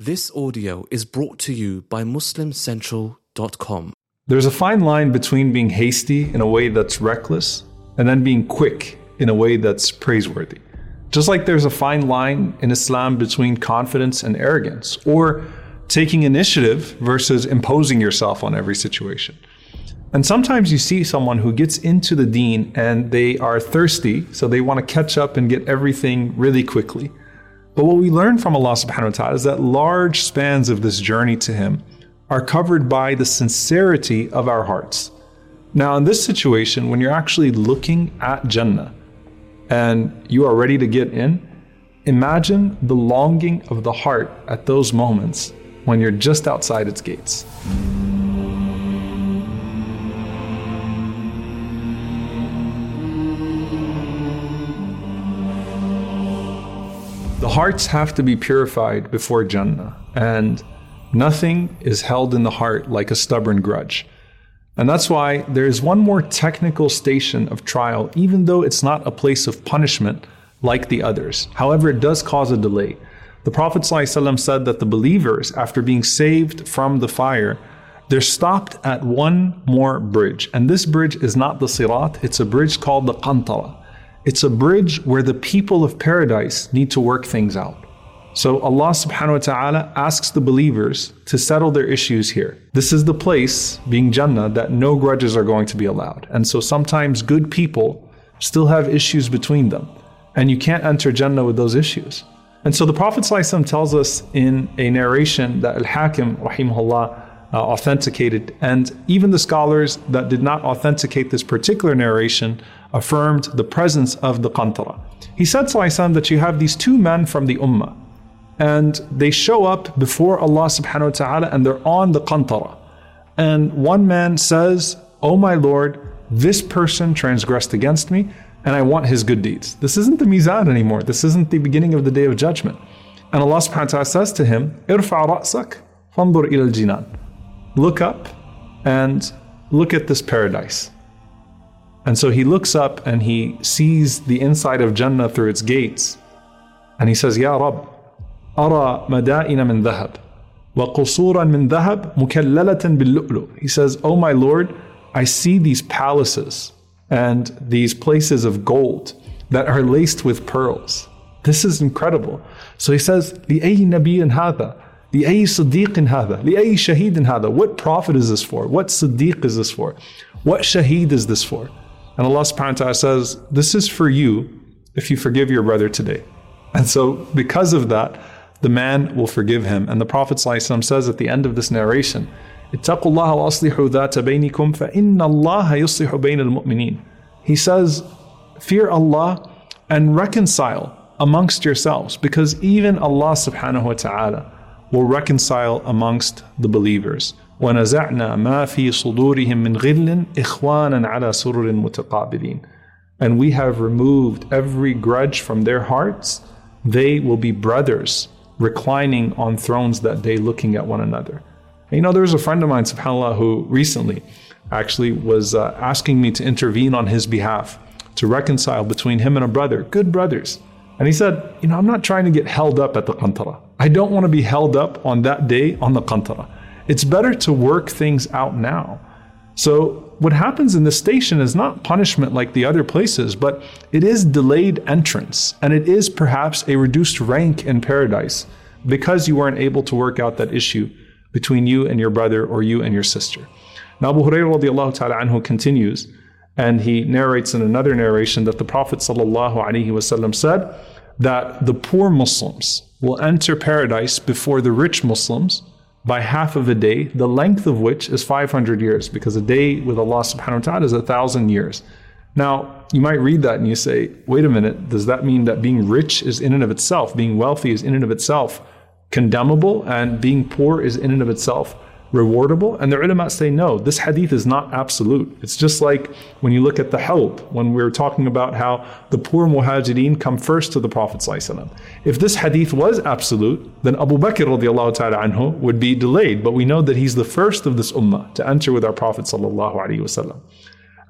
This audio is brought to you by MuslimCentral.com. There's a fine line between being hasty in a way that's reckless and then being quick in a way that's praiseworthy. Just like there's a fine line in Islam between confidence and arrogance, or taking initiative versus imposing yourself on every situation. And sometimes you see someone who gets into the deen and they are thirsty, so they want to catch up and get everything really quickly. But what we learn from Allah subhanahu wa ta'ala is that large spans of this journey to Him are covered by the sincerity of our hearts. Now, in this situation, when you're actually looking at Jannah and you are ready to get in, imagine the longing of the heart at those moments when you're just outside its gates. Hearts have to be purified before Jannah, and nothing is held in the heart like a stubborn grudge. And that's why there is one more technical station of trial, even though it's not a place of punishment like the others. However, it does cause a delay. The Prophet ﷺ said that the believers, after being saved from the fire, they're stopped at one more bridge. And this bridge is not the Sirat, it's a bridge called the Qantara. It's a bridge where the people of paradise need to work things out. So Allah subhanahu wa ta'ala asks the believers to settle their issues here. This is the place, being Jannah, that no grudges are going to be allowed. And so sometimes good people still have issues between them. And you can't enter Jannah with those issues. And so the Prophet tells us in a narration that Al Hakim, rahimahullah, uh, authenticated. And even the scholars that did not authenticate this particular narration affirmed the presence of the Qantara. He said Sallallahu that you have these two men from the Ummah, and they show up before Allah subhanahu wa ta'ala and they're on the Qantara. And one man says, Oh my Lord, this person transgressed against me, and I want his good deeds. This isn't the Mizan anymore. This isn't the beginning of the day of judgment. And Allah subhanahu wa ta'ala says to him, Irfa ra'sak, fandur ila al-jinan look up and look at this paradise. And so he looks up and he sees the inside of Jannah through its gates. And he says, Ya Rab, أرى مدائن من ذهب وقصورا من ذهب مكللة باللؤلؤ. He says, Oh my Lord, I see these palaces and these places of gold that are laced with pearls. This is incredible. So he says, لأي نبي هذا لأي صديق هذا لأي شهيد هذا What prophet is this for? What صديق is this for? What shaheed is this for? And Allah subhanahu wa ta'ala says, This is for you if you forgive your brother today. And so because of that, the man will forgive him. And the Prophet ﷺ says at the end of this narration, اتقوا الله وأصلحوا ذات بينكم فإن الله يصلح بين المؤمنين. He says, Fear Allah and reconcile amongst yourselves because even Allah subhanahu wa ta'ala will reconcile amongst the believers. ونزعنا ما في صدورهم من غل إخوانا على سرر متقابلين. And we have removed every grudge from their hearts. They will be brothers reclining on thrones that day looking at one another. And you know, there was a friend of mine, subhanAllah, who recently actually was uh, asking me to intervene on his behalf to reconcile between him and a brother, good brothers. And he said, You know, I'm not trying to get held up at the qantara. I don't want to be held up on that day on the qantara. It's better to work things out now. So, what happens in this station is not punishment like the other places, but it is delayed entrance. And it is perhaps a reduced rank in paradise because you weren't able to work out that issue between you and your brother or you and your sister. Now, Abu Hurairah ta'ala anhu continues and he narrates in another narration that the Prophet ﷺ said that the poor Muslims will enter paradise before the rich Muslims by half of a day, the length of which is 500 years, because a day with Allah subhanahu wa ta'ala is a thousand years. Now, you might read that and you say, wait a minute, does that mean that being rich is in and of itself, being wealthy is in and of itself condemnable, and being poor is in and of itself rewardable? And the ulama say no, this hadith is not absolute. It's just like when you look at the Hawd, when we are talking about how the poor muhajirin come first to the Prophet. If this hadith was absolute, then Abu Bakr ta'ala anhu would be delayed. But we know that he's the first of this ummah to enter with our Prophet.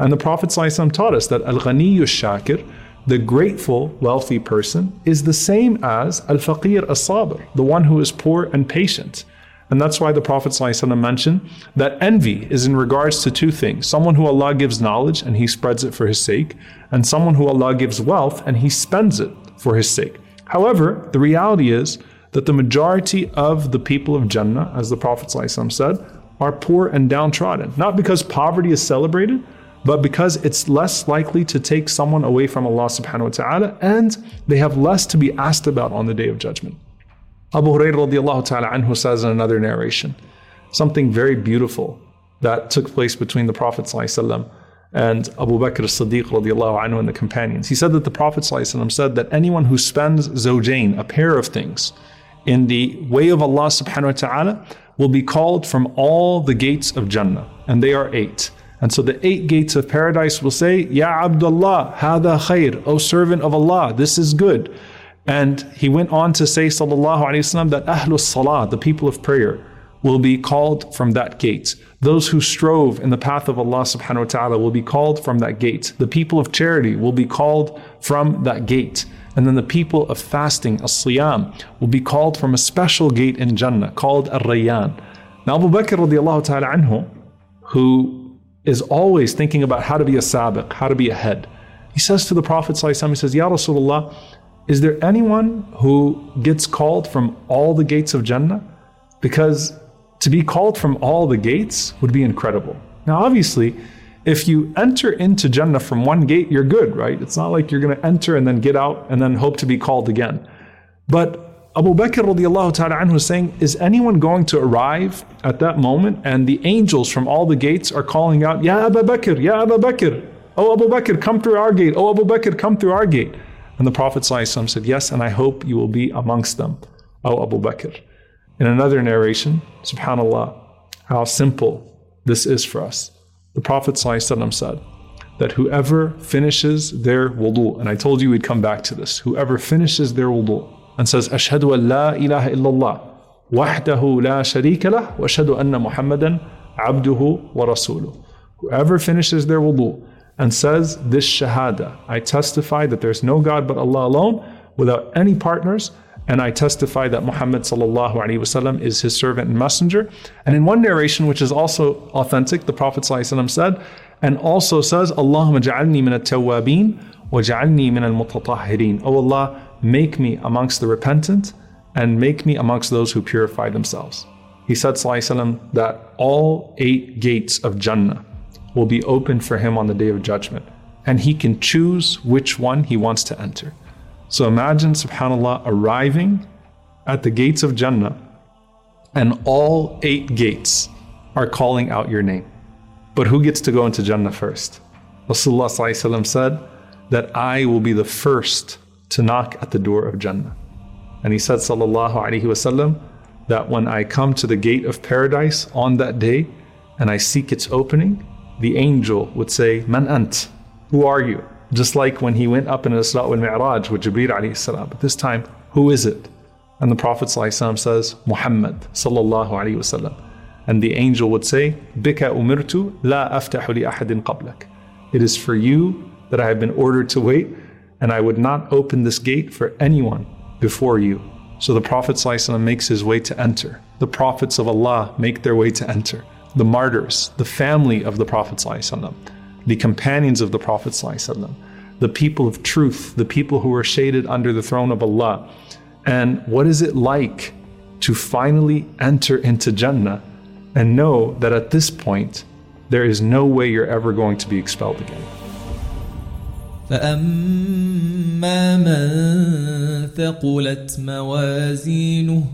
And the Prophet taught us that al-ghaniyu shakir, the grateful, wealthy person, is the same as al faqir as sabr, the one who is poor and patient. And that's why the Prophet ﷺ mentioned that envy is in regards to two things someone who Allah gives knowledge and he spreads it for his sake, and someone who Allah gives wealth and he spends it for his sake. However, the reality is that the majority of the people of Jannah, as the Prophet ﷺ said, are poor and downtrodden. Not because poverty is celebrated, but because it's less likely to take someone away from Allah subhanahu wa ta'ala and they have less to be asked about on the day of judgment. Abu Hurairah radiallahu ta'ala anhu says in another narration, something very beautiful that took place between the Prophet ﷺ and Abu Bakr as-Siddiq radiallahu anhu and the companions. He said that the Prophet ﷺ said that anyone who spends zawjain, a pair of things, in the way of Allah subhanahu wa ta'ala will be called from all the gates of Jannah, and they are eight. And so the eight gates of paradise will say, Ya Abdullah, hada khair, O servant of Allah, this is good. And he went on to say, Sallallahu Alaihi Wasallam, that Ahlus Salah, the people of prayer, will be called from that gate. Those who strove in the path of Allah subhanahu wa ta'ala will be called from that gate. The people of charity will be called from that gate. And then the people of fasting, as-siyam, will be called from a special gate in Jannah called Ar-Rayyan. Now Abu Bakr radiallahu ta'ala anhu, who is always thinking about how to be a sabiq, how to be ahead, he says to the Prophet he says, Ya Rasulullah, is there anyone who gets called from all the gates of Jannah? Because to be called from all the gates would be incredible. Now, obviously, if you enter into Jannah from one gate, you're good, right? It's not like you're going to enter and then get out and then hope to be called again. But Abu Bakr radiallahu ta'ala anhu is saying, is anyone going to arrive at that moment and the angels from all the gates are calling out, Ya Abu Bakr, Ya Abu Bakr, Oh Abu Bakr, come through our gate, Oh Abu Bakr, come through our gate. And the Prophet ﷺ said, Yes, and I hope you will be amongst them, O Abu Bakr. In another narration, subhanAllah, how simple this is for us. The Prophet ﷺ said that whoever finishes their wudu, and I told you we'd come back to this, whoever finishes their wudu and says, Ashhadu an la ilaha illallah, wahdahu la sharika lah, wa ashhadu anna Muhammadan abduhu wa rasuluh. Whoever finishes their wudu and says this shahada I testify that there's no God but Allah alone without any partners and I testify that Muhammad wasallam is his servant and messenger. And in one narration, which is also authentic, the Prophet sallallahu said, and also says, Allahumma ja'alni min at-tawwabin wa min al-mutatahhirin. Oh Allah, make me amongst the repentant and make me amongst those who purify themselves. He said sallallahu that all eight gates of Jannah will be open for him on the day of judgment, and he can choose which one he wants to enter. So imagine, subhanAllah, arriving at the gates of Jannah, and all eight gates are calling out your name. But who gets to go into Jannah first? Rasulullah said that I will be the first to knock at the door of Jannah. And he said, Sallallahu Alaihi Wasallam, that when I come to the gate of paradise on that day and I seek its opening, the angel would say, Man ant, who are you? Just like when he went up in Isra wal Mi'raj with Jibreel alayhi salam. But this time, who is it? And the Prophet says, Muhammad sallallahu alayhi wasallam. And the angel would say, Bika umirtu la aftahu li ahadin qablak. It is for you that I have been ordered to wait, and I would not open this gate for anyone before you. So the Prophet makes his way to enter. The prophets of Allah make their way to enter the martyrs, the family of the Prophet, the companions of the Prophet, the people of truth, the people who are shaded under the throne of Allah. And what is it like to finally enter into Jannah and know that at this point, there is no way you're ever going to be expelled again. فأما من ثقلت موازينه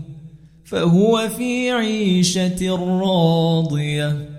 فهو في عيشة راضية.